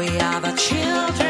We are the children.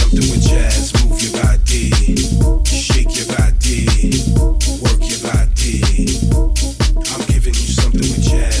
jazz.